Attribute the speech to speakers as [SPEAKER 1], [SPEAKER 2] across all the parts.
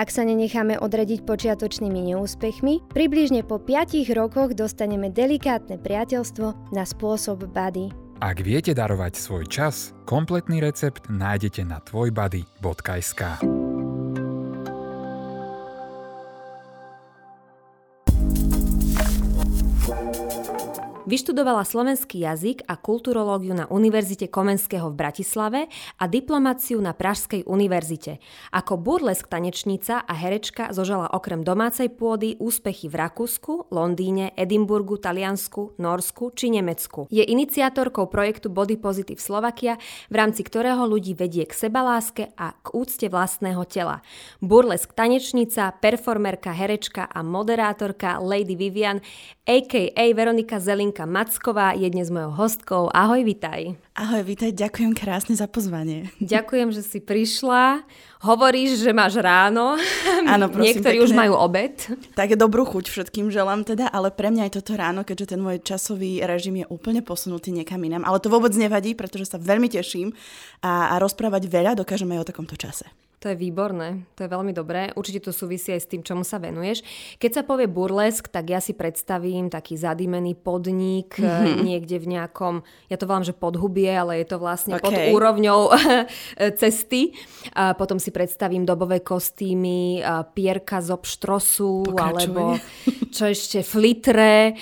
[SPEAKER 1] Ak sa nenecháme odradiť počiatočnými neúspechmi, približne po 5 rokoch dostaneme delikátne priateľstvo na spôsob bady.
[SPEAKER 2] Ak viete darovať svoj čas, kompletný recept nájdete na tvojbody.sk.
[SPEAKER 3] Vyštudovala slovenský jazyk a kulturológiu na Univerzite Komenského v Bratislave a diplomáciu na Pražskej univerzite. Ako burlesk tanečnica a herečka zožala okrem domácej pôdy úspechy v Rakúsku, Londýne, Edimburgu, Taliansku, Norsku či Nemecku. Je iniciátorkou projektu Body Positive Slovakia, v rámci ktorého ľudí vedie k sebaláske a k úcte vlastného tela. Burlesk tanečnica, performerka, herečka a moderátorka Lady Vivian, a.k.a. Veronika Zelinka Monika Macková je dnes mojou hostkou. Ahoj, vitaj.
[SPEAKER 4] Ahoj, vitaj, ďakujem krásne za pozvanie.
[SPEAKER 3] Ďakujem, že si prišla. Hovoríš, že máš ráno.
[SPEAKER 4] Áno, prosím,
[SPEAKER 3] Niektorí
[SPEAKER 4] pekne.
[SPEAKER 3] už majú obed.
[SPEAKER 4] Tak dobrú chuť všetkým želám teda, ale pre mňa je toto ráno, keďže ten môj časový režim je úplne posunutý niekam inám. Ale to vôbec nevadí, pretože sa veľmi teším a, a rozprávať veľa dokážeme aj o takomto čase.
[SPEAKER 3] To je výborné, to je veľmi dobré. Určite to súvisí aj s tým, čomu sa venuješ. Keď sa povie burlesk, tak ja si predstavím taký zadýmený podnik mm-hmm. niekde v nejakom, ja to volám, že podhubie, ale je to vlastne okay. pod úrovňou cesty. A potom si predstavím dobové kostýmy, pierka z obštrosu, alebo čo ešte, flitre,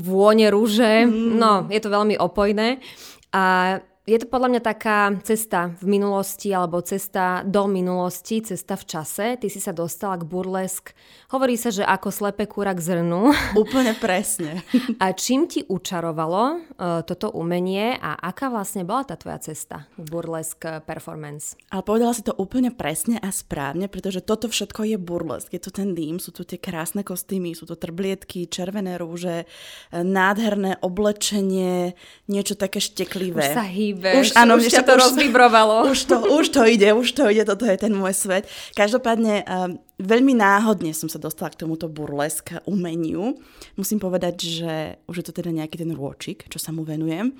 [SPEAKER 3] vône rúže. Mm. No, je to veľmi opojné. A je to podľa mňa taká cesta v minulosti alebo cesta do minulosti, cesta v čase. Ty si sa dostala k burlesk. Hovorí sa, že ako slepe kúra k zrnu.
[SPEAKER 4] Úplne presne.
[SPEAKER 3] A čím ti učarovalo uh, toto umenie a aká vlastne bola tá tvoja cesta v burlesk performance?
[SPEAKER 4] Ale povedala si to úplne presne a správne, pretože toto všetko je burlesk. Je to ten dým, sú tu tie krásne kostýmy, sú to trblietky, červené rúže, nádherné oblečenie, niečo také šteklivé.
[SPEAKER 3] Už sa hýb hýbeš, už, áno, už ťa to už, rozvibrovalo.
[SPEAKER 4] Už to, už to ide, už to ide, toto je ten môj svet. Každopádne um, veľmi náhodne som sa dostala k tomuto burlesk umeniu. Musím povedať, že už je to teda nejaký ten rôčik, čo sa mu venujem.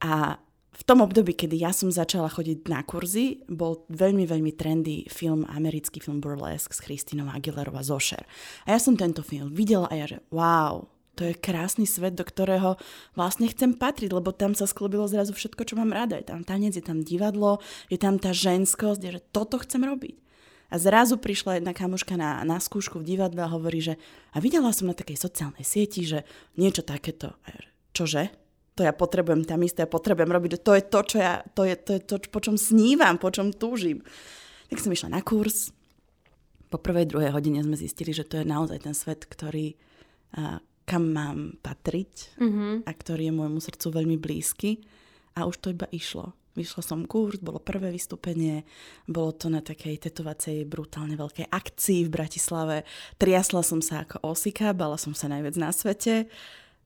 [SPEAKER 4] A v tom období, kedy ja som začala chodiť na kurzy, bol veľmi, veľmi trendy film, americký film Burlesque s Christinou Aguilerová Zošer. A ja som tento film videla a ja že wow, to je krásny svet, do ktorého vlastne chcem patriť, lebo tam sa sklobilo zrazu všetko, čo mám rada. Je tam tanec, je tam divadlo, je tam tá ženskosť, že toto chcem robiť. A zrazu prišla jedna kamoška na, na skúšku v divadle a hovorí, že a videla som na takej sociálnej sieti, že niečo takéto. A ja, čože? To ja potrebujem tam isté, ja potrebujem robiť, to je to, čo ja, to je, to je to, po čom snívam, po čom túžim. Tak som išla na kurz. Po prvej, druhej hodine sme zistili, že to je naozaj ten svet, ktorý, kam mám patriť mm-hmm. a ktorý je môjmu srdcu veľmi blízky. A už to iba išlo. Vyšla som kurz, bolo prvé vystúpenie, bolo to na takej tetovacej brutálne veľkej akcii v Bratislave. Triasla som sa ako osika, bala som sa najviac na svete.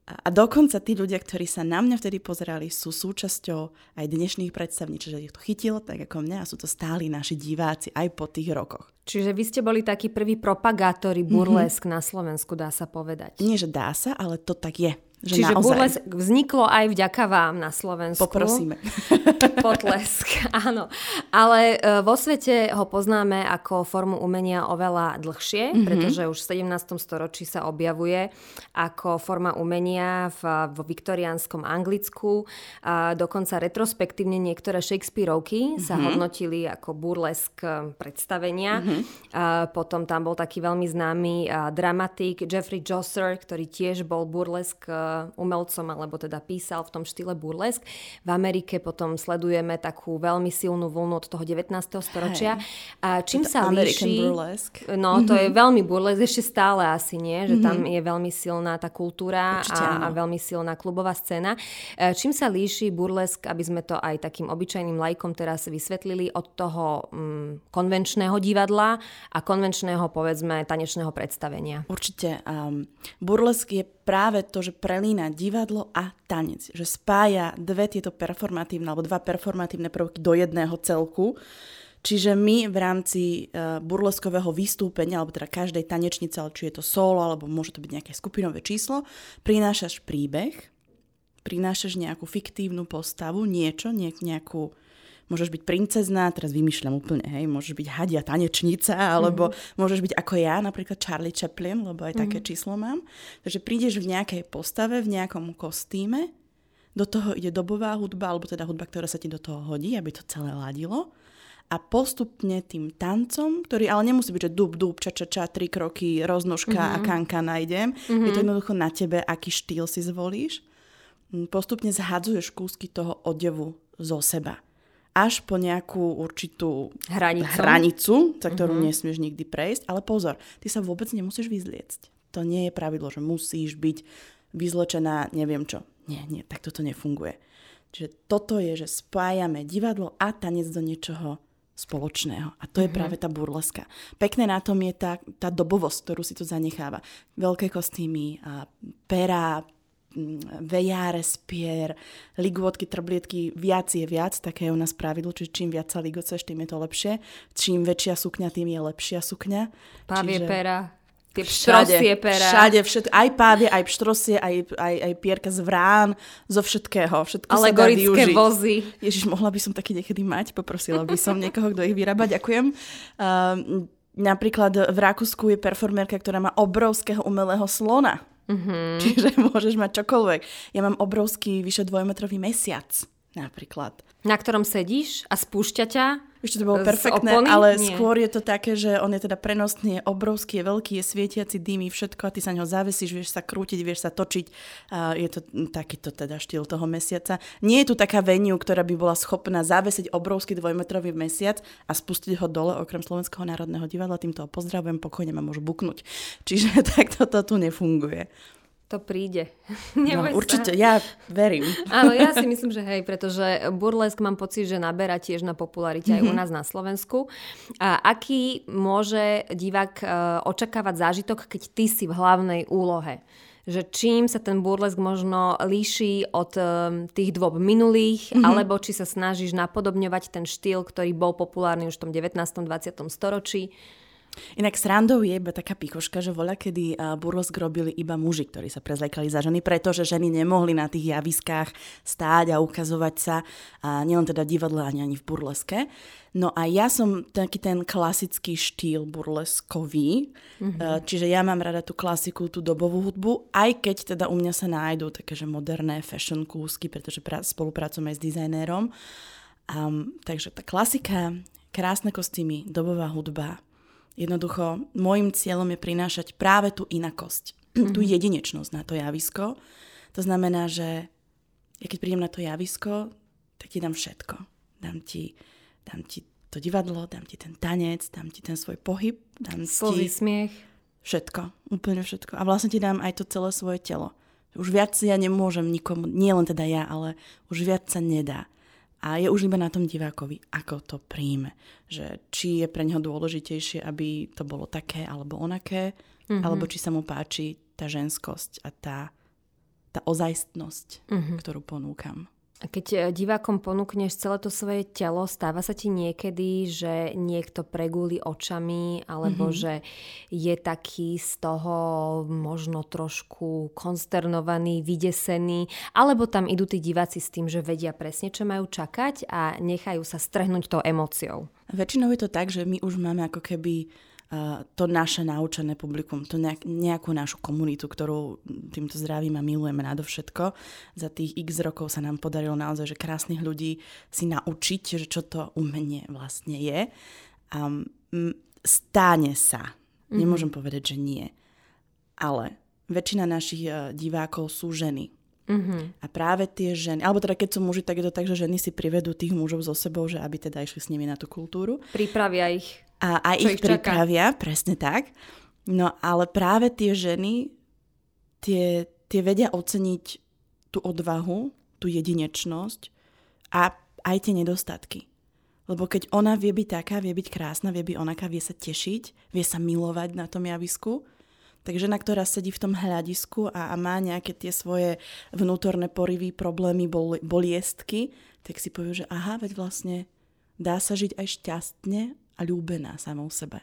[SPEAKER 4] A dokonca tí ľudia, ktorí sa na mňa vtedy pozerali, sú súčasťou aj dnešných predstavní, čiže ich to chytilo tak ako mňa a sú to stáli naši diváci aj po tých rokoch.
[SPEAKER 3] Čiže vy ste boli takí prví propagátori burlesk mm-hmm. na Slovensku, dá sa povedať.
[SPEAKER 4] Nie, že dá sa, ale to tak je.
[SPEAKER 3] Že Čiže naozaj. burlesk vzniklo aj vďaka vám na Slovensku.
[SPEAKER 4] Poprosíme.
[SPEAKER 3] Potlesk, áno. Ale e, vo svete ho poznáme ako formu umenia oveľa dlhšie, mm-hmm. pretože už v 17. storočí sa objavuje ako forma umenia v, vo viktoriánskom Anglicku. A dokonca retrospektívne niektoré Shakespeareovky mm-hmm. sa hodnotili ako burlesk e, predstavenia. Mm-hmm. A potom tam bol taký veľmi známy dramatik Jeffrey Josser, ktorý tiež bol burlesk umelcom, alebo teda písal v tom štýle burlesk. V Amerike potom sledujeme takú veľmi silnú vlnu od toho 19. storočia. A čím sa
[SPEAKER 4] American
[SPEAKER 3] líši...
[SPEAKER 4] burlesk.
[SPEAKER 3] No, to je veľmi burlesk, ešte stále asi nie, že tam
[SPEAKER 4] Mhm.
[SPEAKER 3] je veľmi silná tá kultúra
[SPEAKER 4] Určite
[SPEAKER 3] a, a veľmi silná klubová scéna. E, Čím sa líši burlesk, aby sme to aj takým obyčajným lajkom teraz vysvetlili, od toho mm, konvenčného divadla a konvenčného, povedzme, tanečného predstavenia?
[SPEAKER 4] Určite. Um, burlesk je práve to, že prelína divadlo a tanec. Že spája dve tieto performatívne, alebo dva performatívne prvky do jedného celku. Čiže my v rámci uh, burleskového vystúpenia, alebo teda každej tanečnice, ale či je to solo, alebo môže to byť nejaké skupinové číslo, prinášaš príbeh, prinášaš nejakú fiktívnu postavu, niečo, nejakú Môžeš byť princezná, teraz vymýšľam úplne, hej, môžeš byť hadia tanečnica, alebo mm-hmm. môžeš byť ako ja, napríklad Charlie Chaplin, lebo aj mm-hmm. také číslo mám. Takže prídeš v nejakej postave, v nejakom kostýme, do toho ide dobová hudba, alebo teda hudba, ktorá sa ti do toho hodí, aby to celé ladilo. A postupne tým tancom, ktorý ale nemusí byť, že dub, dub, ča, ča, ča, tri kroky, roznožka mm-hmm. a kanka nájdem. Mm-hmm. Je to jednoducho na tebe, aký štýl si zvolíš. Postupne zhadzuješ kúsky toho odevu zo seba až po nejakú určitú
[SPEAKER 3] Hranicu.
[SPEAKER 4] hranicu za ktorú mm-hmm. nesmieš nikdy prejsť. Ale pozor, ty sa vôbec nemusíš vyzliecť. To nie je pravidlo, že musíš byť vyzlečená, neviem čo. Nie, nie, tak toto nefunguje. Čiže toto je, že spájame divadlo a tanec do niečoho spoločného. A to je mm-hmm. práve tá burleska. Pekné na tom je tá, tá dobovosť, ktorú si tu zanecháva. Veľké kostýmy, a pera, vejáre, spier, ligôdky, trblietky, viac je viac, také je u nás pravidlo, čiže čím viac sa ligoceš, tým je to lepšie. Čím väčšia sukňa, tým je lepšia sukňa.
[SPEAKER 3] Pávie
[SPEAKER 4] Čiže-
[SPEAKER 3] pera, tie pštrosie pera.
[SPEAKER 4] všade, všetko, aj pávie, aj pštrosie, aj, aj, aj pierka z vrán, zo všetkého. Všetko
[SPEAKER 3] Alegorické vozy.
[SPEAKER 4] Ježiš, mohla by som taký niekedy mať, poprosila by som niekoho, kto ich vyrába, ďakujem. Uh, napríklad v Rakúsku je performerka, ktorá má obrovského umelého slona. Mm-hmm. Čiže môžeš mať čokoľvek. Ja mám obrovský vyše dvojmetrový mesiac napríklad.
[SPEAKER 3] Na ktorom sedíš a spúšťa ťa.
[SPEAKER 4] Ešte to bolo perfektné,
[SPEAKER 3] opony?
[SPEAKER 4] ale
[SPEAKER 3] Nie.
[SPEAKER 4] skôr je to také, že on je teda prenosný, je obrovský, je veľký, je svietiaci dými, všetko a ty sa ňo zavesíš, vieš sa krútiť, vieš sa točiť. A je to takýto teda štýl toho mesiaca. Nie je tu taká venue, ktorá by bola schopná zavesiť obrovský dvojmetrový mesiac a spustiť ho dole, okrem Slovenského národného divadla. Týmto ho pozdravujem, pokojne ma môžu buknúť. Čiže takto to tu nefunguje.
[SPEAKER 3] To príde.
[SPEAKER 4] No,
[SPEAKER 3] sa.
[SPEAKER 4] určite, ja verím.
[SPEAKER 3] Áno, ja si myslím, že hej, pretože burlesk mám pocit, že naberá tiež na popularite aj u nás na Slovensku. A aký môže divák e, očakávať zážitok, keď ty si v hlavnej úlohe? Že čím sa ten burlesk možno líši od e, tých dvoch minulých, mm-hmm. alebo či sa snažíš napodobňovať ten štýl, ktorý bol populárny už v tom 19. 20. storočí.
[SPEAKER 4] Inak srandou je iba taká pikoška, že voľa, kedy burlesk robili iba muži, ktorí sa prezliekali za ženy, pretože ženy nemohli na tých javiskách stáť a ukazovať sa, a nielen teda divadle, ani, ani v burleske. No a ja som taký ten klasický štýl burleskový, mm-hmm. čiže ja mám rada tú klasiku, tú dobovú hudbu, aj keď teda u mňa sa nájdú také, že moderné fashion kúsky, pretože pra- spolupracujem aj s dizajnérom. Um, takže tá klasika, krásne kostýmy, dobová hudba, Jednoducho, môjim cieľom je prinášať práve tú inakosť, mm-hmm. tú jedinečnosť na to javisko. To znamená, že ja keď prídem na to javisko, tak ti dám všetko. Dám ti, dám ti to divadlo, dám ti ten tanec, dám ti ten svoj pohyb, dám
[SPEAKER 3] Slzy,
[SPEAKER 4] ti
[SPEAKER 3] smiech.
[SPEAKER 4] všetko, úplne všetko. A vlastne ti dám aj to celé svoje telo. Už viac ja nemôžem nikomu, nie len teda ja, ale už viac sa nedá. A je už iba na tom divákovi, ako to príjme. Že či je pre neho dôležitejšie, aby to bolo také alebo onaké, mm-hmm. alebo či sa mu páči tá ženskosť a tá, tá ozajstnosť, mm-hmm. ktorú ponúkam.
[SPEAKER 3] A keď e, divákom ponúkneš celé to svoje telo, stáva sa ti niekedy, že niekto pregúli očami, alebo mm-hmm. že je taký z toho možno trošku konsternovaný, vydesený, alebo tam idú tí diváci s tým, že vedia presne, čo majú čakať a nechajú sa strhnúť tou emóciou.
[SPEAKER 4] Väčšinou je to tak, že my už máme ako keby to naše naučené publikum, to nejak, nejakú našu komunitu, ktorú týmto zdravím a milujeme nadovšetko. Za tých x rokov sa nám podarilo naozaj, že krásnych ľudí si naučiť, že čo to umenie vlastne je. Um, stane sa. Nemôžem povedať, že nie. Ale väčšina našich uh, divákov sú ženy. Mm-hmm. A práve tie ženy, alebo teda keď sú muži, tak je to tak, že ženy si privedú tých mužov so sebou, že aby teda išli s nimi na tú kultúru.
[SPEAKER 3] Pripravia ich.
[SPEAKER 4] A aj ich, ich pripravia, presne tak. No ale práve tie ženy, tie, tie vedia oceniť tú odvahu, tú jedinečnosť a aj tie nedostatky. Lebo keď ona vie byť taká, vie byť krásna, vie byť onaká, vie sa tešiť, vie sa milovať na tom javisku, tak žena, ktorá sedí v tom hľadisku a, a má nejaké tie svoje vnútorné porivy, problémy, bol, boliestky, tak si povie, že aha, veď vlastne dá sa žiť aj šťastne a ľúbená samou sebe.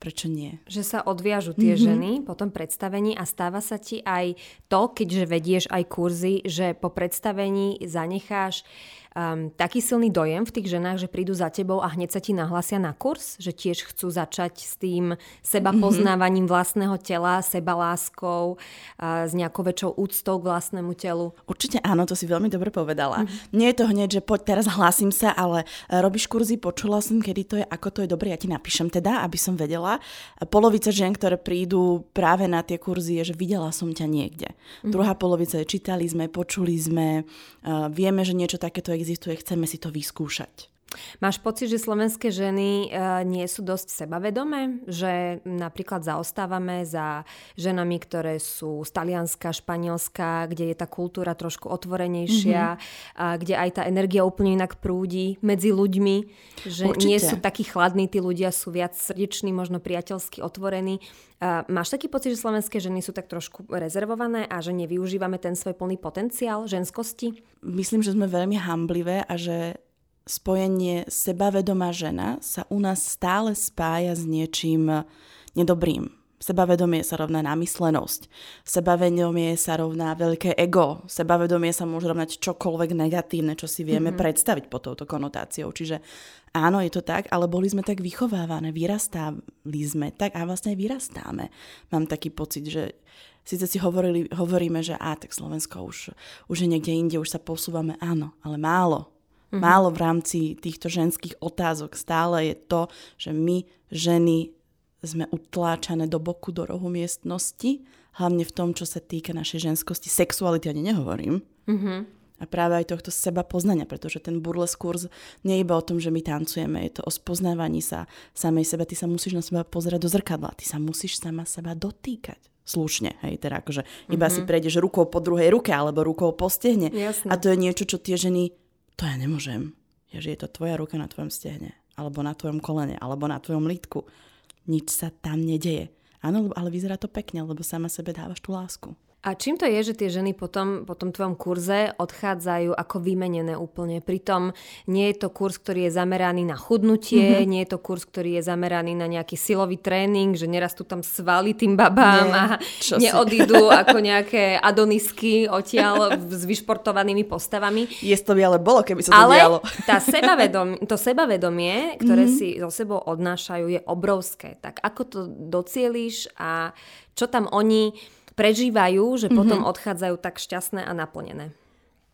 [SPEAKER 4] Prečo nie?
[SPEAKER 3] Že sa odviažu tie mm-hmm. ženy po tom predstavení a stáva sa ti aj to, keďže vedieš aj kurzy, že po predstavení zanecháš um, taký silný dojem v tých ženách, že prídu za tebou a hneď sa ti nahlasia na kurz, že tiež chcú začať s tým seba mhm. poznávaním mm-hmm. vlastného tela, seba láskou, uh, s nejakou väčšou úctou k vlastnému telu.
[SPEAKER 4] Určite áno, to si veľmi dobre povedala. Mm-hmm. Nie je to hneď, že poď teraz hlásim sa, ale e, robíš kurzy, počula som, kedy to je, ako to je dobre, ja ti napíšem teda, aby som vedela. Polovica žien, ktoré prídu práve na tie kurzy, je, že videla som ťa niekde. Mm-hmm. Druhá polovica je, čítali sme, počuli sme, uh, vieme, že niečo takéto existuje, chceme si to vyskúšať.
[SPEAKER 3] Máš pocit, že slovenské ženy uh, nie sú dosť sebavedomé? Že napríklad zaostávame za ženami, ktoré sú z Talianska, Španielska, kde je tá kultúra trošku otvorenejšia, mm-hmm. a kde aj tá energia úplne inak prúdi medzi ľuďmi. Že Určite. nie sú takí chladní, tí ľudia sú viac srdeční, možno priateľsky otvorení. Uh, máš taký pocit, že slovenské ženy sú tak trošku rezervované a že nevyužívame ten svoj plný potenciál ženskosti?
[SPEAKER 4] Myslím, že sme veľmi hamblivé a že spojenie sebavedomá žena sa u nás stále spája s niečím nedobrým. Sebavedomie sa rovná namyslenosť. Sebavedomie sa rovná veľké ego. Sebavedomie sa môže rovnať čokoľvek negatívne, čo si vieme mm-hmm. predstaviť pod touto konotáciou. Čiže áno, je to tak, ale boli sme tak vychovávané, vyrastali sme tak a vlastne aj vyrastáme. Mám taký pocit, že síce si hovorili, hovoríme, že á, tak Slovensko už, už je niekde inde, už sa posúvame, áno, ale málo Mm-hmm. Málo v rámci týchto ženských otázok stále je to, že my ženy sme utláčané do boku, do rohu miestnosti, hlavne v tom, čo sa týka našej ženskosti. Sexuality ani nehovorím. Mm-hmm. A práve aj tohto seba poznania, pretože ten burles kurz nie je iba o tom, že my tancujeme, je to o spoznávaní sa samej seba. Ty sa musíš na seba pozerať do zrkadla, ty sa musíš sama seba dotýkať slušne, hej, teda akože iba mm-hmm. si prejdeš rukou po druhej ruke alebo rukou po stehne. Jasne. A to je niečo, čo tie ženy to ja nemôžem. Ja, že je to tvoja ruka na tvojom stehne, alebo na tvojom kolene, alebo na tvojom lítku. Nič sa tam nedeje. Áno, ale vyzerá to pekne, lebo sama sebe dávaš tú lásku.
[SPEAKER 3] A čím to je, že tie ženy potom, po tom tvojom kurze odchádzajú ako vymenené úplne? Pritom nie je to kurz, ktorý je zameraný na chudnutie, mm-hmm. nie je to kurz, ktorý je zameraný na nejaký silový tréning, že nerastú tam svaly tým babám nie, a neodídu ako nejaké adonisky odtiaľ s vyšportovanými postavami.
[SPEAKER 4] Je to by ale bolo, keby sa to ale dialo.
[SPEAKER 3] Tá sebavedom, to sebavedomie, ktoré mm-hmm. si so sebou odnášajú, je obrovské. Tak ako to docieliš a čo tam oni prežívajú, že mm-hmm. potom odchádzajú tak šťastné a naplnené.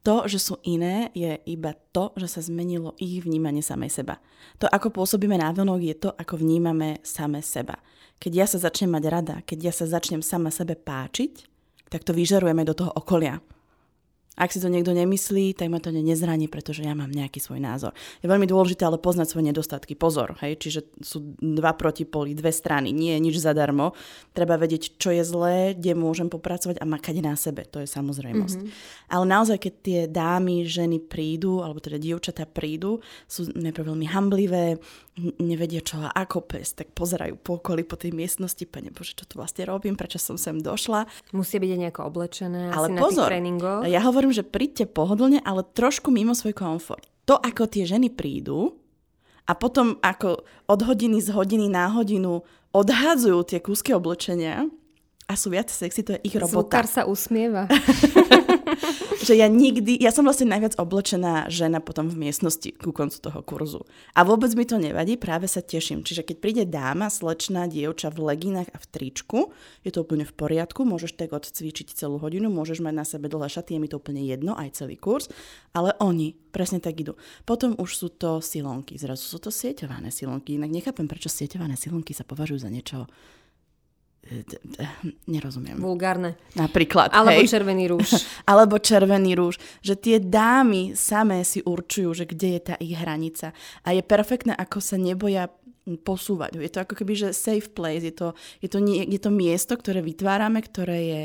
[SPEAKER 4] To, že sú iné, je iba to, že sa zmenilo ich vnímanie samej seba. To, ako pôsobíme návonok, je to, ako vnímame same seba. Keď ja sa začnem mať rada, keď ja sa začnem sama sebe páčiť, tak to vyžarujeme do toho okolia. Ak si to niekto nemyslí, tak ma to nezraní, pretože ja mám nejaký svoj názor. Je veľmi dôležité ale poznať svoje nedostatky. Pozor, hej, čiže sú dva protipoli, dve strany, nie je nič zadarmo. Treba vedieť, čo je zlé, kde môžem popracovať a makať na sebe. To je samozrejmosť. Mm-hmm. Ale naozaj, keď tie dámy, ženy prídu, alebo teda dievčatá prídu, sú najprv veľmi hamblivé, nevedia čo a ako pes, tak pozerajú po okolí po tej miestnosti, pane Bože, čo tu vlastne robím, prečo som sem došla.
[SPEAKER 3] Musí byť nejako oblečené ale asi pozor, na tých tréningoch.
[SPEAKER 4] Ja hovorím, že príďte pohodlne, ale trošku mimo svoj komfort. To, ako tie ženy prídu a potom ako od hodiny z hodiny na hodinu odhádzajú tie kúsky oblečenia, a sú viac sexy, to je ich robota.
[SPEAKER 3] Zvukár sa usmieva.
[SPEAKER 4] že ja nikdy, ja som vlastne najviac oblečená žena potom v miestnosti ku koncu toho kurzu. A vôbec mi to nevadí, práve sa teším. Čiže keď príde dáma, slečná dievča v leginách a v tričku, je to úplne v poriadku, môžeš tak odcvičiť celú hodinu, môžeš mať na sebe dlhé šaty, je mi to úplne jedno, aj celý kurz, ale oni presne tak idú. Potom už sú to silonky, zrazu sú to sieťované silonky, inak nechápem, prečo sieťované silonky sa považujú za niečo nerozumiem.
[SPEAKER 3] Vulgárne.
[SPEAKER 4] Napríklad,
[SPEAKER 3] Alebo
[SPEAKER 4] hej.
[SPEAKER 3] červený rúž.
[SPEAKER 4] Alebo červený rúž. Že tie dámy samé si určujú, že kde je tá ich hranica. A je perfektné, ako sa neboja posúvať. Je to ako keby, že safe place. Je to, je to, nie, je to miesto, ktoré vytvárame, ktoré je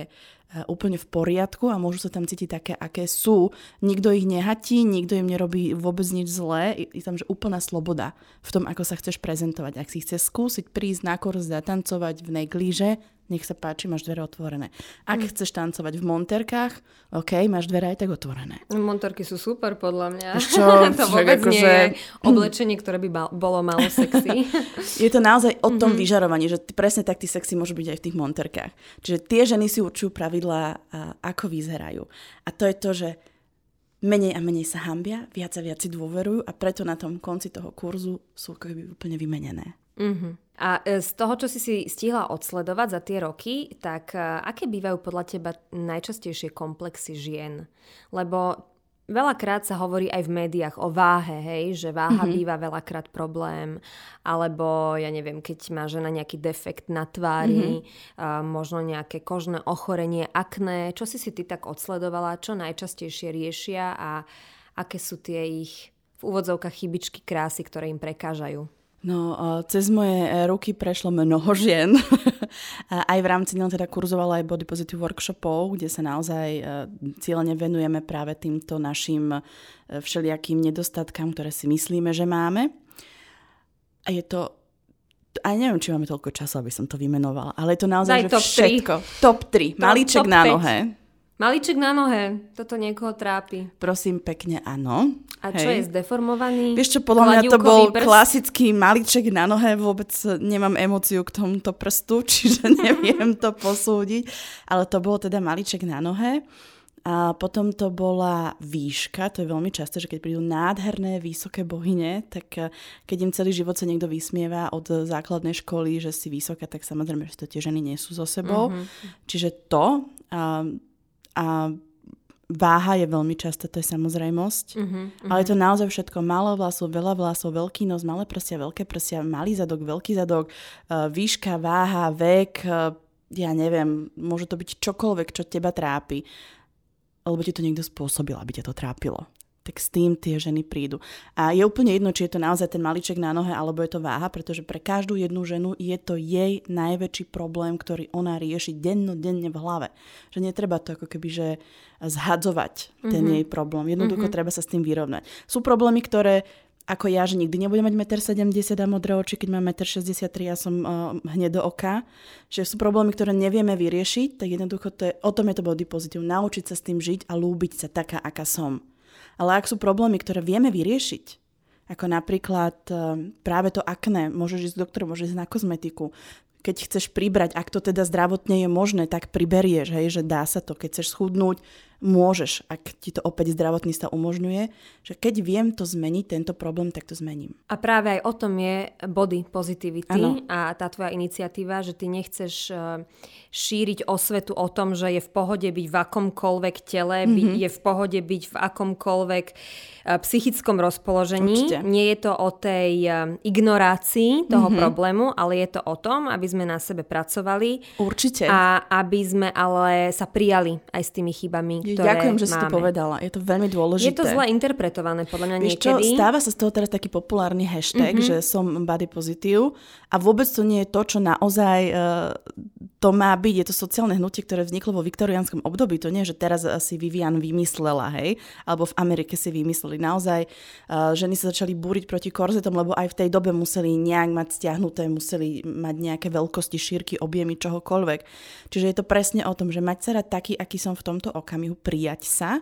[SPEAKER 4] úplne v poriadku a môžu sa tam cítiť také, aké sú. Nikto ich nehatí, nikto im nerobí vôbec nič zlé. Je tam že úplná sloboda v tom, ako sa chceš prezentovať. Ak si chceš skúsiť prísť na kurz, zatancovať v neglíže, nech sa páči, máš dvere otvorené. Ak mm. chceš tancovať v monterkách, OK, máš dvere aj tak otvorené.
[SPEAKER 3] Monterky sú super podľa mňa.
[SPEAKER 4] Čo?
[SPEAKER 3] to vôbec ako nie že... je oblečenie, ktoré by bolo malo sexy.
[SPEAKER 4] je to naozaj o tom mm-hmm. vyžarovaní, že ty, presne tak tí sexy môžu byť aj v tých monterkách. Čiže tie ženy si určujú pravidlá, ako vyzerajú. A to je to, že menej a menej sa hambia, viac a viac si dôverujú a preto na tom konci toho kurzu sú ako úplne vymenené.
[SPEAKER 3] Mm-hmm. A e, z toho, čo si si stihla odsledovať za tie roky, tak e, aké bývajú podľa teba najčastejšie komplexy žien? Lebo Veľakrát sa hovorí aj v médiách o váhe, hej, že váha mm-hmm. býva veľakrát problém, alebo ja neviem, keď má žena nejaký defekt na tvári, mm-hmm. možno nejaké kožné ochorenie, akné. Čo si si ty tak odsledovala, čo najčastejšie riešia a aké sú tie ich v úvodzovkách chybičky krásy, ktoré im prekážajú?
[SPEAKER 4] No, cez moje e, ruky prešlo mnoho žien. aj v rámci nielen teda kurzovala aj body positive workshopov, kde sa naozaj e, cieľene venujeme práve týmto našim e, všelijakým nedostatkám, ktoré si myslíme, že máme. A je to aj neviem, či máme toľko času, aby som to vymenovala, ale je to naozaj, Daj že
[SPEAKER 3] top
[SPEAKER 4] všetko. 3. Top 3. Malíček top na nohe.
[SPEAKER 3] Malíček na nohe, toto niekoho trápi.
[SPEAKER 4] Prosím pekne, áno.
[SPEAKER 3] A čo Hej. je zdeformovaný?
[SPEAKER 4] Vieš čo, podľa mňa to bol prst? klasický malíček na nohe, vôbec nemám emóciu k tomuto prstu, čiže neviem to posúdiť, ale to bolo teda malíček na nohe. A potom to bola výška, to je veľmi často, že keď prídu nádherné, vysoké bohyne, tak eh, keď im celý život sa niekto vysmieva od základnej školy, že si vysoká, tak samozrejme, že to tie ženy nesú so sebou. Mm-hmm. Čiže to, a a váha je veľmi často, to je samozrejmosť. Uh-huh, uh-huh. Ale je to naozaj všetko. Málo vlasov, veľa vlasov, veľký nos, malé prsia, veľké prsia, malý zadok, veľký zadok, uh, výška, váha, vek, uh, ja neviem, môže to byť čokoľvek, čo teba trápi. Alebo ti to niekto spôsobil, aby ťa to trápilo tak s tým tie ženy prídu. A je úplne jedno, či je to naozaj ten maliček na nohe, alebo je to váha, pretože pre každú jednu ženu je to jej najväčší problém, ktorý ona rieši dennodenne v hlave. Že netreba to ako keby, že zhadzovať ten mm-hmm. jej problém. Jednoducho mm-hmm. treba sa s tým vyrovnať. Sú problémy, ktoré ako ja, že nikdy nebudem mať 1,70 m a modré oči, keď mám 1,63 m ja som uh, hneď do oka. Že sú problémy, ktoré nevieme vyriešiť, tak jednoducho to je, o tom je to body pozitív. Naučiť sa s tým žiť a lúbiť sa taká, aká som. Ale ak sú problémy, ktoré vieme vyriešiť, ako napríklad eh, práve to akné, môžeš ísť k doktoru, môžeš ísť na kozmetiku, keď chceš pribrať, ak to teda zdravotne je možné, tak priberieš, hej, že dá sa to. Keď chceš schudnúť, môžeš, ak ti to opäť zdravotný stav umožňuje, že keď viem to zmeniť, tento problém, tak to zmením.
[SPEAKER 3] A práve aj o tom je body positivity ano. a tá tvoja iniciatíva, že ty nechceš eh, šíriť osvetu o tom, že je v pohode byť v akomkoľvek tele, mm-hmm. je v pohode byť v akomkoľvek eh, psychickom rozpoložení. Určite. Nie je to o tej eh, ignorácii toho mm-hmm. problému, ale je to o tom, aby sme na sebe pracovali.
[SPEAKER 4] Určite.
[SPEAKER 3] A aby sme ale sa prijali aj s tými chybami, ktoré
[SPEAKER 4] Ďakujem, že
[SPEAKER 3] máme.
[SPEAKER 4] si to povedala. Je to veľmi dôležité.
[SPEAKER 3] Je to zle interpretované, podľa mňa
[SPEAKER 4] Víš
[SPEAKER 3] niekedy.
[SPEAKER 4] Čo, stáva sa z toho teraz taký populárny hashtag, mm-hmm. že som body positive a vôbec to nie je to, čo naozaj uh, to má byť. Je to sociálne hnutie, ktoré vzniklo vo viktoriánskom období. To nie že teraz si Vivian vymyslela, hej, alebo v Amerike si vymysleli. Naozaj uh, ženy sa začali búriť proti korzetom, lebo aj v tej dobe museli nejak mať stiahnuté, museli mať nejaké veľkosti, šírky, objemy, čohokoľvek. Čiže je to presne o tom, že mať sa rád taký, aký som v tomto okamihu, prijať sa,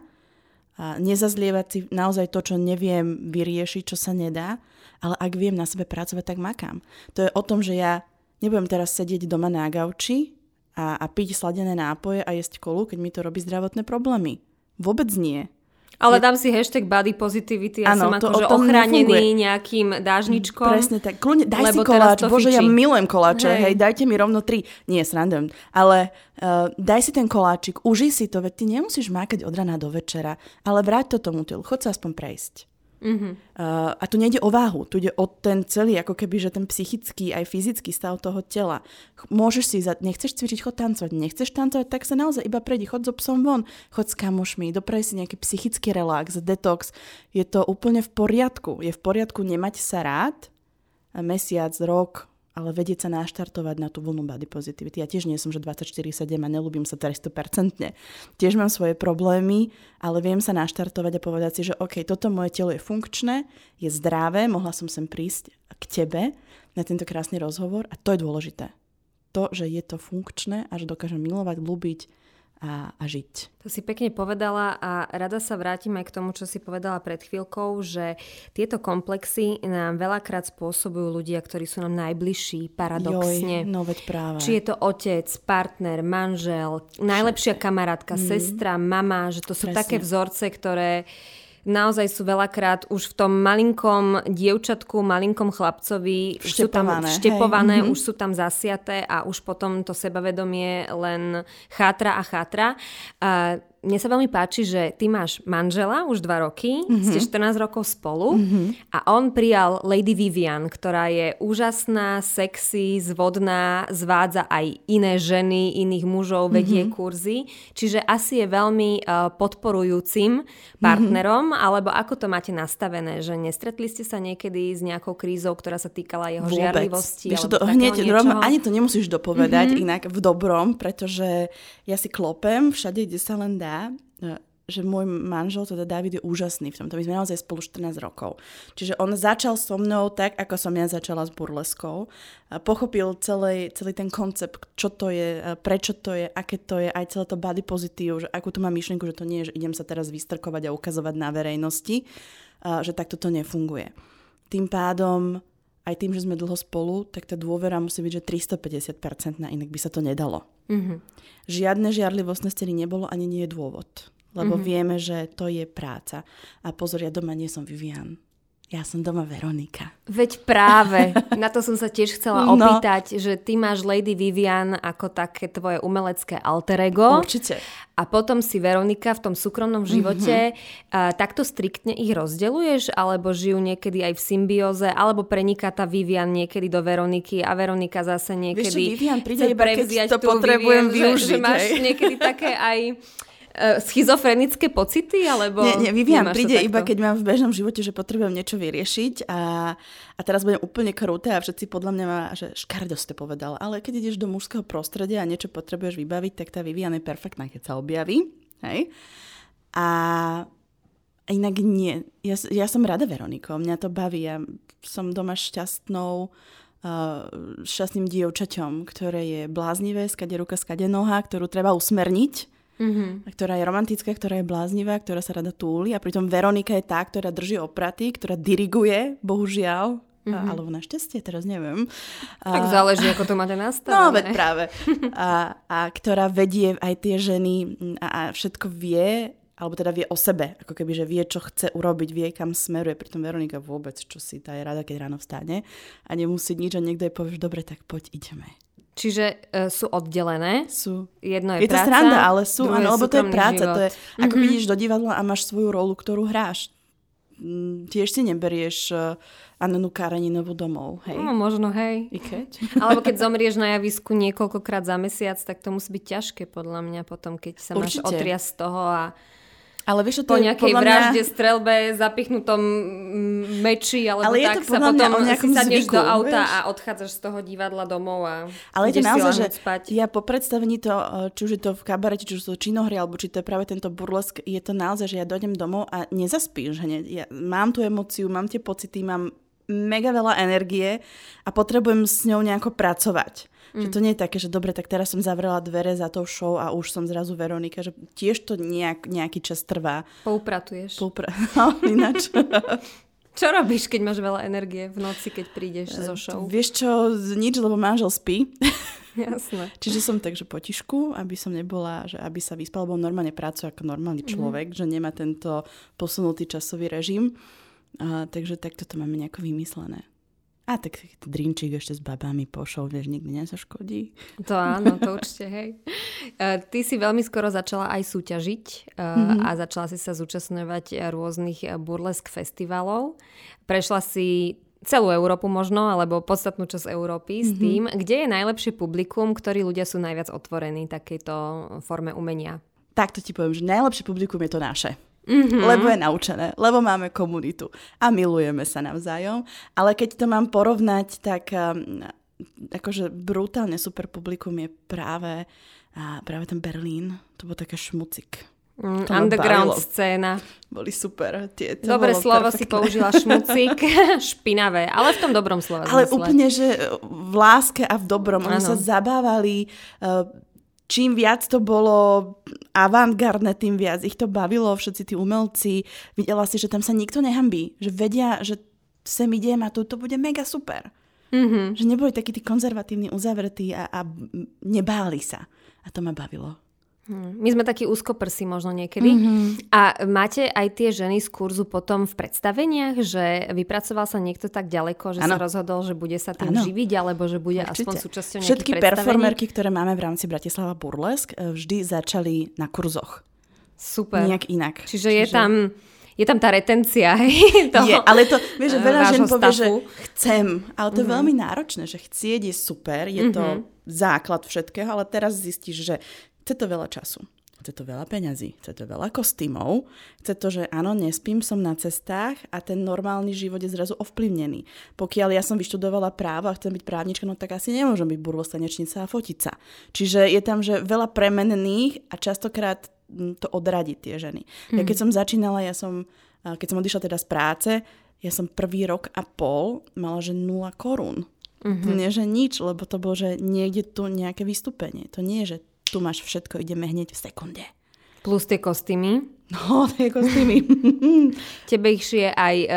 [SPEAKER 4] a nezazlievať si naozaj to, čo neviem vyriešiť, čo sa nedá, ale ak viem na sebe pracovať, tak makám. To je o tom, že ja nebudem teraz sedieť doma na gauči a, a piť sladené nápoje a jesť kolu, keď mi to robí zdravotné problémy. Vôbec nie.
[SPEAKER 3] Ale dám si hashtag body positivity a ano, som akože ochránený nefunguje. nejakým dážničkom.
[SPEAKER 4] Presne tak. Kľudne, daj si koláč. Bože, ja milujem koláče. Hej. hej, dajte mi rovno tri. Nie, srandem. Ale uh, daj si ten koláčik, uži si to, veď ty nemusíš mákať od rana do večera, ale vráť to tomu tylu. Chod sa aspoň prejsť.
[SPEAKER 3] Mm-hmm.
[SPEAKER 4] Uh, a tu nejde o váhu, tu ide o ten celý, ako keby, že ten psychický aj fyzický stav toho tela. Môžeš si, za, nechceš cvičiť, chod tancovať, nechceš tancovať, tak sa naozaj iba prejdi, chod so psom von, chod s kamošmi, doprej si nejaký psychický relax, detox. Je to úplne v poriadku. Je v poriadku nemať sa rád, mesiac, rok, ale vedieť sa naštartovať na tú vlnu body positivity. Ja tiež nie som, že 24-7 a nelúbim sa 300%. Tiež mám svoje problémy, ale viem sa naštartovať a povedať si, že OK, toto moje telo je funkčné, je zdravé, mohla som sem prísť k tebe na tento krásny rozhovor a to je dôležité. To, že je to funkčné a že dokážem milovať, ľúbiť, a, a žiť.
[SPEAKER 3] To si pekne povedala a rada sa vrátim aj k tomu, čo si povedala pred chvíľkou, že tieto komplexy nám veľakrát spôsobujú ľudia, ktorí sú nám najbližší, paradoxne.
[SPEAKER 4] Joj, no veď práve.
[SPEAKER 3] Či je to otec, partner, manžel, najlepšia kamarátka, mm. sestra, mama, že to sú Presne. také vzorce, ktoré naozaj sú veľakrát už v tom malinkom dievčatku, malinkom chlapcovi
[SPEAKER 4] už sú tam
[SPEAKER 3] štepované, hej. už sú tam zasiaté a už potom to sebavedomie len chátra a chátra. A mne sa veľmi páči, že ty máš manžela už dva roky, mm-hmm. ste 14 rokov spolu mm-hmm. a on prijal Lady Vivian, ktorá je úžasná, sexy, zvodná, zvádza aj iné ženy, iných mužov, vedie mm-hmm. kurzy. Čiže asi je veľmi uh, podporujúcim partnerom, mm-hmm. alebo ako to máte nastavené, že nestretli ste sa niekedy s nejakou krízou, ktorá sa týkala jeho Vôbec. žiarlivosti?
[SPEAKER 4] Vieš, to hneď, rovno, ani to nemusíš dopovedať mm-hmm. inak v dobrom, pretože ja si klopem všade, kde sa len dá E, že môj manžel, teda David, je úžasný v tomto. My sme naozaj spolu 14 rokov. Čiže on začal so mnou tak, ako som ja začala s burleskou. Pochopil celý, celý ten koncept, čo to je, prečo to je, aké to je, aj celé to body pozitív, že akú tu mám myšlienku, že to nie je, že idem sa teraz vystrkovať a ukazovať na verejnosti, že takto to nefunguje. Tým pádom aj tým, že sme dlho spolu, tak tá dôvera musí byť, že 350%, na inak by sa to nedalo. Mm-hmm. Žiadne žiarlivostné steny nebolo, ani nie je dôvod. Lebo mm-hmm. vieme, že to je práca. A pozor, ja doma nie som Vivian. Ja som doma Veronika.
[SPEAKER 3] Veď práve, na to som sa tiež chcela no. opýtať, že ty máš Lady Vivian ako také tvoje umelecké alter ego.
[SPEAKER 4] Určite.
[SPEAKER 3] A potom si Veronika v tom súkromnom živote. Mm-hmm. A, takto striktne ich rozdeluješ? Alebo žijú niekedy aj v symbióze? Alebo preniká tá Vivian niekedy do Veroniky a Veronika zase niekedy... Vieš,
[SPEAKER 4] Vivian príde iba, keď to potrebujem Vivian, využiť.
[SPEAKER 3] Že, že máš niekedy také aj schizofrenické pocity? Alebo
[SPEAKER 4] nie, nie, Vivian príde iba, keď mám v bežnom živote, že potrebujem niečo vyriešiť a, a teraz budem úplne kruté a všetci podľa mňa má, že škardo ste povedal, ale keď ideš do mužského prostredia a niečo potrebuješ vybaviť, tak tá Vivian je perfektná, keď sa objaví. Hej? A inak nie. Ja, ja som rada Veronikou, mňa to baví. Ja som doma šťastnou, uh, šťastným dievčaťom, ktoré je bláznivé, skade ruka, skade noha, ktorú treba usmerniť mm-hmm. ktorá je romantická, ktorá je bláznivá, ktorá sa rada túli a pritom Veronika je tá, ktorá drží opraty, ktorá diriguje, bohužiaľ, Mm-hmm. alebo našťastie, teraz neviem.
[SPEAKER 3] Tak a, záleží, ako to máte nastavené.
[SPEAKER 4] No, veď práve. A, a ktorá vedie aj tie ženy a, a všetko vie, alebo teda vie o sebe, ako keby, že vie, čo chce urobiť, vie, kam smeruje. Pritom Veronika vôbec, čo si tá je rada, keď ráno vstane a nemusí nič a niekto jej povie, dobre, tak poď, ideme.
[SPEAKER 3] Čiže uh, sú oddelené.
[SPEAKER 4] Sú.
[SPEAKER 3] Jedno je,
[SPEAKER 4] je
[SPEAKER 3] práca,
[SPEAKER 4] to sranda, ale sú, áno, lebo to je práca.
[SPEAKER 3] Život.
[SPEAKER 4] To je, ako mm-hmm. vidíš do divadla a máš svoju rolu, ktorú hráš. Mm, tiež si neberieš uh, Annenu Kareninovú domov, hej?
[SPEAKER 3] No, možno, hej.
[SPEAKER 4] I keď?
[SPEAKER 3] Alebo keď zomrieš na javisku niekoľkokrát za mesiac, tak to musí byť ťažké podľa mňa potom, keď sa Určite. máš otriasť z toho a ale vieš, to po nejakej vražde, mňa... strelbe, zapichnutom meči alebo Ale tak sa potom si sadneš do auta vieš? a odchádzaš z toho divadla domov a
[SPEAKER 4] Ale je to naozaj, že
[SPEAKER 3] spať.
[SPEAKER 4] ja po predstavení to, eh, či už je to v kabarete, či už to činohry, alebo či to je práve tento burlesk, je to naozaj, že ja dojdem domov a nezaspíš hneď. Ja mám tú emociu, mám tie pocity, mám mega veľa energie a potrebujem s ňou nejako pracovať. Mm. Že to nie je také, že dobre, tak teraz som zavrela dvere za tou show a už som zrazu Veronika, že tiež to nejak, nejaký čas trvá.
[SPEAKER 3] Poupratuješ.
[SPEAKER 4] Poupra- no, ináč.
[SPEAKER 3] Čo robíš, keď máš veľa energie v noci, keď prídeš zo show?
[SPEAKER 4] Vieš čo, nič, lebo manžel spí.
[SPEAKER 3] Jasné.
[SPEAKER 4] Čiže som takže potišku, aby som nebola, že aby sa vyspal, lebo normálne pracuje ako normálny mhm. človek, mm. že nemá tento posunutý časový režim. Uh, takže takto to máme nejako vymyslené. A tak drinčík ešte s babami pošol, vieš, nikdy nezaškodí.
[SPEAKER 3] To áno, to určite, hej. Uh, ty si veľmi skoro začala aj súťažiť mm-hmm. a začala si sa zúčastňovať rôznych burlesk festivalov. Prešla si celú Európu možno, alebo podstatnú časť Európy mm-hmm. s tým, kde je najlepšie publikum, ktorí ľudia sú najviac otvorení takejto forme umenia.
[SPEAKER 4] Takto ti poviem, že najlepšie publikum je to naše. Mm-hmm. Lebo je naučené, lebo máme komunitu a milujeme sa navzájom. Ale keď to mám porovnať, tak um, akože brutálne super publikum je práve, uh, práve ten Berlín. To bol také šmucik.
[SPEAKER 3] Mm, underground bavilo. scéna.
[SPEAKER 4] Boli super. Tie,
[SPEAKER 3] to Dobre slovo perfektné. si použila šmucik, špinavé, ale v tom dobrom slove.
[SPEAKER 4] Ale zmysle. úplne, že v láske a v dobrom. Oni sa zabávali, uh, čím viac to bolo avantgardné, tým viac ich to bavilo, všetci tí umelci. Videla si, že tam sa nikto nehambí, že vedia, že sem idem a to, to bude mega super. Mm-hmm. Že neboli takí tí konzervatívni, uzavretí a, a nebáli sa. A to ma bavilo.
[SPEAKER 3] Hm. My sme takí úzkoprsi možno niekedy. Mm-hmm. A máte aj tie ženy z kurzu potom v predstaveniach, že vypracoval sa niekto tak ďaleko, že ano. sa rozhodol, že bude sa tým ano. živiť, alebo že bude Určite. aspoň súčasťou nejakých
[SPEAKER 4] Všetky performerky, ktoré máme v rámci Bratislava Burlesk, e, vždy začali na kurzoch.
[SPEAKER 3] Super.
[SPEAKER 4] Nejak inak.
[SPEAKER 3] Čiže, Čiže... je tam je tam tá retencia. Hej, toho,
[SPEAKER 4] je, ale to, vieš, že veľa žen povie, že chcem, ale to je mm-hmm. veľmi náročné, že chcieť je super, je mm-hmm. to mhm. základ všetkého, ale teraz zistíš, že Chce to veľa času. Chce to veľa peňazí, chce to veľa kostýmov, chce to, že áno, nespím, som na cestách a ten normálny život je zrazu ovplyvnený. Pokiaľ ja som vyštudovala právo a chcem byť právnička, no tak asi nemôžem byť burvostanečnica a fotiť sa. Čiže je tam, že veľa premenných a častokrát hm, to odradí tie ženy. Mm. Ja keď som začínala, ja som, keď som odišla teda z práce, ja som prvý rok a pol mala, že 0 korún. Mm-hmm. Nie, že nič, lebo to bolo, že niekde tu nejaké vystúpenie. To nie je, že tu máš všetko, ideme hneď v sekunde.
[SPEAKER 3] Plus tie kostýmy.
[SPEAKER 4] No, tie kostýmy.
[SPEAKER 3] Tebe ich šije aj uh,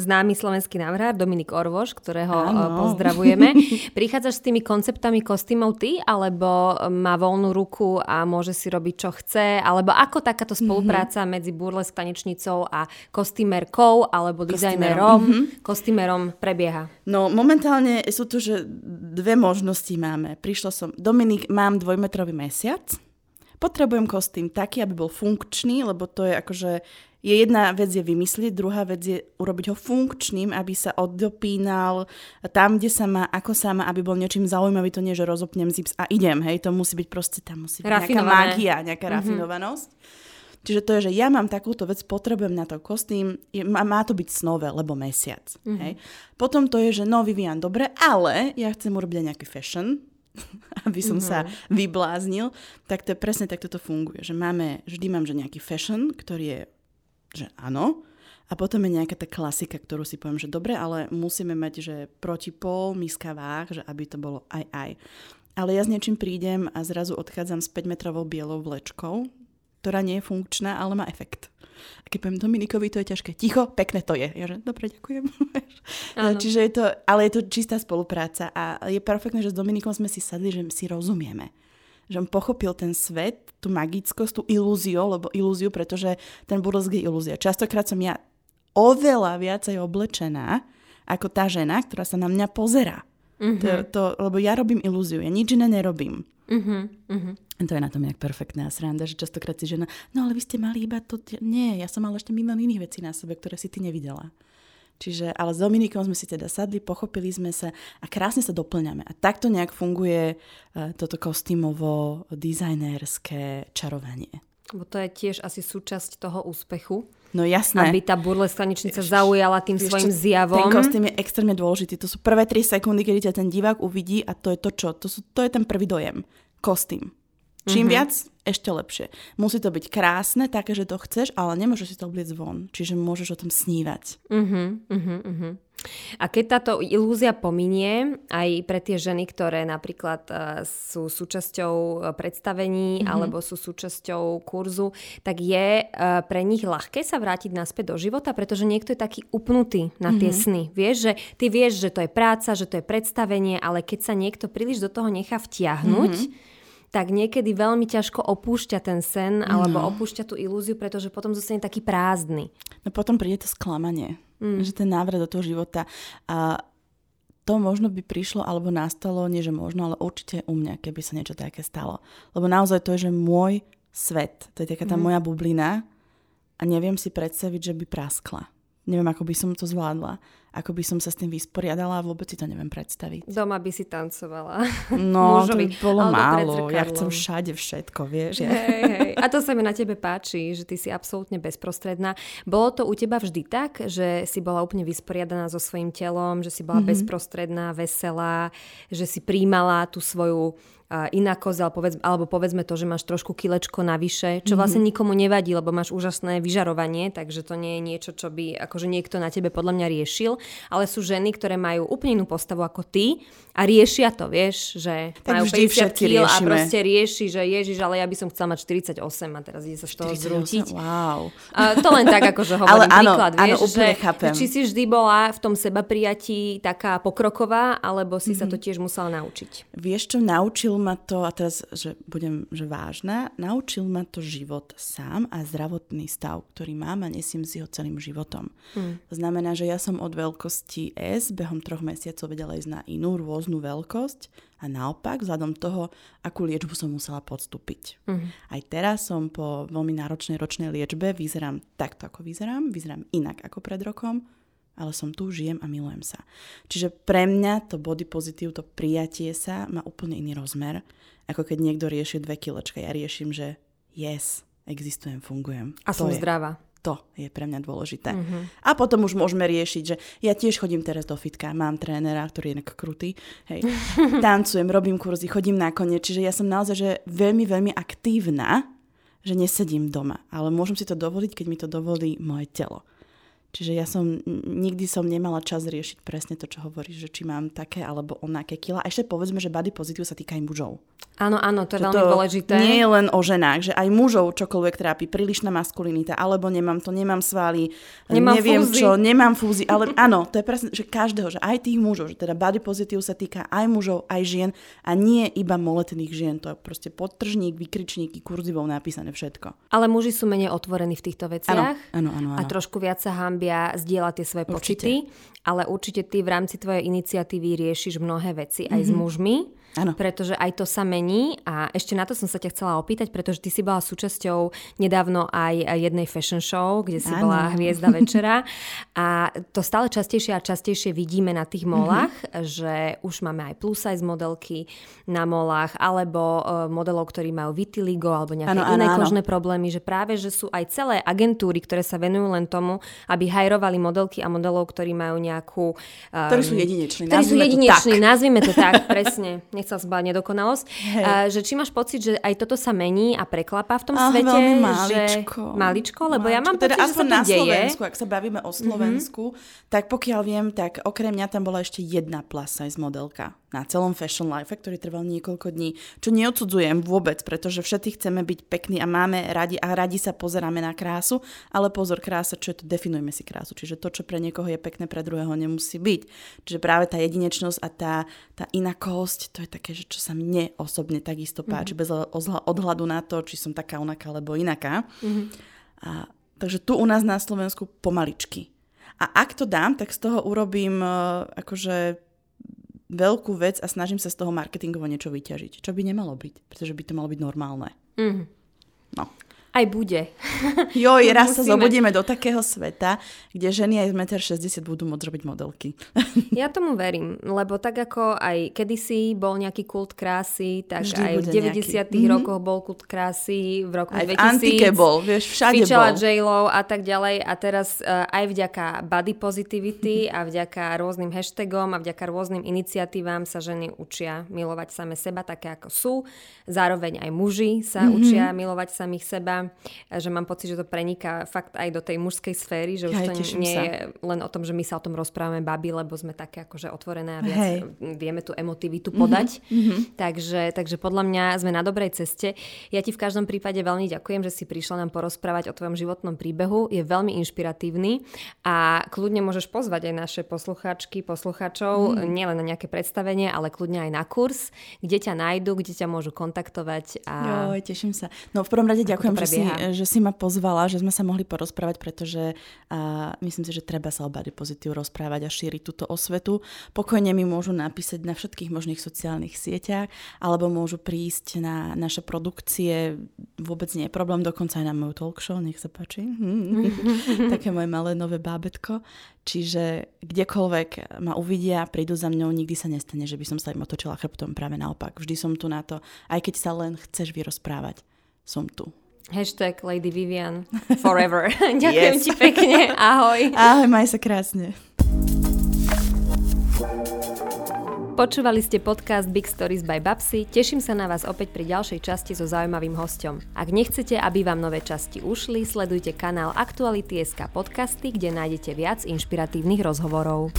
[SPEAKER 3] známy slovenský návrhár Dominik Orvoš, ktorého uh, pozdravujeme. Prichádzaš s tými konceptami kostýmov ty, alebo má voľnú ruku a môže si robiť, čo chce? Alebo ako takáto spolupráca mm-hmm. medzi burlesk tanečnicou a kostýmerkou alebo dizajnerom, mm-hmm. kostýmerom prebieha?
[SPEAKER 4] No, momentálne sú tu, že dve možnosti máme. Prišla som, Dominik, mám dvojmetrový mesiac, potrebujem kostým taký, aby bol funkčný, lebo to je akože je jedna vec je vymyslieť, druhá vec je urobiť ho funkčným, aby sa oddopínal tam, kde sa má, ako sa má, aby bol niečím zaujímavý, to nie, že rozopnem zips a idem, hej, to musí byť proste, tam musí byť nejaká mágia, nejaká mm-hmm. rafinovanosť. Čiže to je, že ja mám takúto vec, potrebujem na to kostým, je, má, má to byť snové, lebo mesiac. Mm-hmm. Hej. Potom to je, že no Vivian, dobre, ale ja chcem urobiť nejaký fashion, aby som mm-hmm. sa mhm. vybláznil, tak to presne takto to funguje. Že máme, vždy mám že nejaký fashion, ktorý je, že áno, a potom je nejaká tá klasika, ktorú si poviem, že dobre, ale musíme mať, že protipol, miska váh, že aby to bolo aj aj. Ale ja s niečím prídem a zrazu odchádzam s 5-metrovou bielou vlečkou, ktorá nie je funkčná, ale má efekt. A keď poviem Dominikovi, to je ťažké. Ticho, pekné to je. Ja že, dobre, ďakujem. Čiže je to, ale je to čistá spolupráca a je perfektné, že s Dominikom sme si sadli, že si rozumieme. Že on pochopil ten svet, tú magickosť, tú ilúziu, lebo ilúziu, pretože ten burlesk je ilúzia. Častokrát som ja oveľa viacej oblečená ako tá žena, ktorá sa na mňa pozera. Mm-hmm. To, to, lebo ja robím ilúziu, ja nič iné nerobím. Uh-huh, uh-huh. To je na tom nejak perfektná sranda, že častokrát si žena, no ale vy ste mali iba to, nie, ja som mala ešte milión iných vecí na sebe, ktoré si ty nevidela. Čiže, ale s Dominikom sme si teda sadli, pochopili sme sa a krásne sa doplňame. A takto nejak funguje uh, toto kostýmovo dizajnerské čarovanie.
[SPEAKER 3] Bo to je tiež asi súčasť toho úspechu.
[SPEAKER 4] No jasné.
[SPEAKER 3] Aby tá burlesk tanečnica zaujala tým Víš, svojim zjavom.
[SPEAKER 4] Ten kostým je extrémne dôležitý. To sú prvé 3 sekundy, kedy ťa ten divák uvidí a to je to čo? To, sú, to je ten prvý dojem. Kostým. Čím mm-hmm. viac, ešte lepšie. Musí to byť krásne, také, že to chceš, ale nemôžeš si to obliecť von. Čiže môžeš o tom snívať.
[SPEAKER 3] Uh-huh, uh-huh. A keď táto ilúzia pominie, aj pre tie ženy, ktoré napríklad uh, sú súčasťou e, predstavení uh-huh. alebo sú súčasťou kurzu, tak je uh, pre nich ľahké sa vrátiť naspäť do života, pretože niekto je taký upnutý na tie uh-huh. sny. Vieš, že ty vieš, že to je práca, že to je predstavenie, ale keď sa niekto príliš do toho nechá vtiahnuť, uh-huh tak niekedy veľmi ťažko opúšťa ten sen no. alebo opúšťa tú ilúziu, pretože potom zostane taký prázdny.
[SPEAKER 4] No potom príde to sklamanie, mm. že ten návrat do toho života. A to možno by prišlo alebo nastalo, nie že možno, ale určite u mňa, keby sa niečo také stalo. Lebo naozaj to je, že môj svet, to je taká tá mm. moja bublina a neviem si predstaviť, že by praskla. Neviem, ako by som to zvládla ako by som sa s tým vysporiadala a vôbec si to neviem predstaviť.
[SPEAKER 3] Doma by si tancovala.
[SPEAKER 4] No, to by bolo málo. Ja chcem všade všetko, vieš. Ja.
[SPEAKER 3] Hej, hej. A to sa mi na tebe páči, že ty si absolútne bezprostredná. Bolo to u teba vždy tak, že si bola úplne vysporiadaná so svojím telom, že si bola mm-hmm. bezprostredná, veselá, že si príjmala tú svoju inakosť, ale povedz, alebo povedzme to, že máš trošku kilečko navyše, čo vlastne mm-hmm. nikomu nevadí, lebo máš úžasné vyžarovanie, takže to nie je niečo, čo by akože niekto na tebe podľa mňa riešil, ale sú ženy, ktoré majú úplne inú postavu ako ty a riešia to, vieš, že tak majú 50 kg a proste rieši, že ježiš, ale ja by som chcela mať 48 a teraz ide sa z toho zrútiť.
[SPEAKER 4] Wow.
[SPEAKER 3] A to len tak, akože hovorím ale áno, príklad, vieš, áno, že chápem. či si vždy bola v tom seba prijatí taká pokroková, alebo si mm-hmm. sa to tiež musela naučiť.
[SPEAKER 4] Vieš čo, naučil ma to, a teraz, že budem že vážna, naučil ma to život sám a zdravotný stav, ktorý mám a nesiem si ho celým životom. Hmm. To znamená, že ja som od veľkosti S behom troch mesiacov vedela ísť na inú rôznu veľkosť a naopak, vzhľadom toho, akú liečbu som musela podstúpiť. Hmm. Aj teraz som po veľmi náročnej ročnej liečbe, vyzerám takto, ako vyzerám, vyzerám inak ako pred rokom, ale som tu, žijem a milujem sa. Čiže pre mňa to body pozitív, to prijatie sa má úplne iný rozmer, ako keď niekto rieši dve kilečka. Ja riešim, že yes, existujem, fungujem.
[SPEAKER 3] A to som je, zdravá.
[SPEAKER 4] To je pre mňa dôležité. Mm-hmm. A potom už môžeme riešiť, že ja tiež chodím teraz do fitka, mám trénera, ktorý je krutý, hej, tancujem, robím kurzy, chodím na kone, čiže ja som naozaj že veľmi, veľmi aktívna, že nesedím doma, ale môžem si to dovoliť, keď mi to dovolí moje telo. Čiže ja som, nikdy som nemala čas riešiť presne to, čo hovoríš, že či mám také alebo onaké kila. A ešte povedzme, že body pozitív sa týka aj mužov.
[SPEAKER 3] Áno, áno, to je že veľmi to dôležité.
[SPEAKER 4] Nie je len o ženách, že aj mužov čokoľvek trápi, prílišná maskulinita, alebo nemám to, nemám svaly, nemám neviem fúzi. čo, nemám fúzi, ale áno, to je presne, že každého, že aj tých mužov, že teda body pozitív sa týka aj mužov, aj žien a nie iba moletných žien, to je proste podtržník, vykričníky, kurzivou napísané všetko.
[SPEAKER 3] Ale muži sú menej otvorení v týchto veciach
[SPEAKER 4] áno, áno, áno, áno.
[SPEAKER 3] a trošku viac sa hambia zdieľať tie svoje určite. pocity, ale určite ty v rámci tvojej iniciatívy riešiš mnohé veci aj mm-hmm. s mhm. mužmi
[SPEAKER 4] Ano.
[SPEAKER 3] Pretože aj to sa mení a ešte na to som sa ťa chcela opýtať, pretože ty si bola súčasťou nedávno aj jednej fashion show, kde si ano. bola hviezda večera a to stále častejšie a častejšie vidíme na tých molách, mm-hmm. že už máme aj plus size modelky na molách alebo uh, modelov, ktorí majú vitiligo alebo nejaké ano, iné ano, kožné ano. problémy, že práve, že sú aj celé agentúry, ktoré sa venujú len tomu, aby hajrovali modelky a modelov, ktorí majú nejakú...
[SPEAKER 4] Um, ktorí sú jedineční.
[SPEAKER 3] Ktorí sú jedineční, nazvime to tak, presne nechcel som nedokonalosť. Hey. A, že či máš pocit, že aj toto sa mení a preklapa v tom ah, svete?
[SPEAKER 4] Veľmi maličko.
[SPEAKER 3] Že... Maličko? Lebo maličko. ja mám
[SPEAKER 4] teda
[SPEAKER 3] pocit, že sa to
[SPEAKER 4] na
[SPEAKER 3] deje.
[SPEAKER 4] Slovensku, ak sa bavíme o mhm. Slovensku, mm-hmm. tak pokiaľ viem, tak okrem mňa tam bola ešte jedna plus size modelka na celom fashion life, ktorý trval niekoľko dní. Čo neodsudzujem vôbec, pretože všetci chceme byť pekní a máme radi a radi sa pozeráme na krásu, ale pozor, krása, čo je to, definujme si krásu. Čiže to, čo pre niekoho je pekné, pre druhého nemusí byť. Čiže práve tá jedinečnosť a tá, tá inakosť, to je také, že čo sa mne osobne takisto páči, mm-hmm. bez odhľadu na to, či som taká onaká alebo inaká. Mm-hmm. A, takže tu u nás na Slovensku pomaličky. A ak to dám, tak z toho urobím uh, akože veľkú vec a snažím sa z toho marketingovo niečo vyťažiť. Čo by nemalo byť, pretože by to malo byť normálne. Mm. No.
[SPEAKER 3] Aj bude.
[SPEAKER 4] Jo, raz sa zobudíme do takého sveta, kde ženy aj z 1,60 m budú môcť robiť modelky.
[SPEAKER 3] ja tomu verím, lebo tak ako aj kedysi bol nejaký kult krásy, tak Vždy aj v 90 nejaký. Mhm. rokoch bol kult krásy, v roku aj 2000. v
[SPEAKER 4] antike bol, vieš, všade
[SPEAKER 3] bol. J-Lo a tak ďalej a teraz uh, aj vďaka body positivity a vďaka rôznym hashtagom a vďaka rôznym iniciatívam sa ženy učia milovať same seba také ako sú. Zároveň aj muži sa mm-hmm. učia milovať samých seba že mám pocit, že to preniká fakt aj do tej mužskej sféry, že už Hej, to nie sa. je len o tom, že my sa o tom rozprávame baby, lebo sme také akože otvorené a viac Hej. vieme tú emotivitu mhm, podať. Mm-hmm. Takže, takže podľa mňa sme na dobrej ceste. Ja ti v každom prípade veľmi ďakujem, že si prišla nám porozprávať o tvojom životnom príbehu. Je veľmi inšpiratívny a kľudne môžeš pozvať aj naše poslucháčky, poslucháčov, mm. nielen na nejaké predstavenie, ale kľudne aj na kurz, kde ťa nájdu, kde ťa môžu kontaktovať. A...
[SPEAKER 4] Jo, teším sa. No v prvom rade ďakujem, že
[SPEAKER 3] prebieha.
[SPEAKER 4] že si ma pozvala, že sme sa mohli porozprávať, pretože uh, myslím si, že treba sa o body pozitív rozprávať a šíriť túto osvetu. Pokojne mi môžu napísať na všetkých možných sociálnych sieťach, alebo môžu prísť na naše produkcie. Vôbec nie je problém, dokonca aj na moju talk show, nech sa páči. Také moje malé nové bábetko. Čiže kdekoľvek ma uvidia, prídu za mňou, nikdy sa nestane, že by som sa im otočila chrbtom, práve naopak. Vždy som tu na to, aj keď sa len chceš vyrozprávať, som tu.
[SPEAKER 3] Hashtag Lady Vivian forever. Ďakujem yes. ti pekne, ahoj.
[SPEAKER 4] Ahoj, maj sa krásne.
[SPEAKER 3] Počúvali ste podcast Big Stories by Babsy, teším sa na vás opäť pri ďalšej časti so zaujímavým hostom. Ak nechcete, aby vám nové časti ušli, sledujte kanál Aktuality.sk podcasty, kde nájdete viac inšpiratívnych rozhovorov.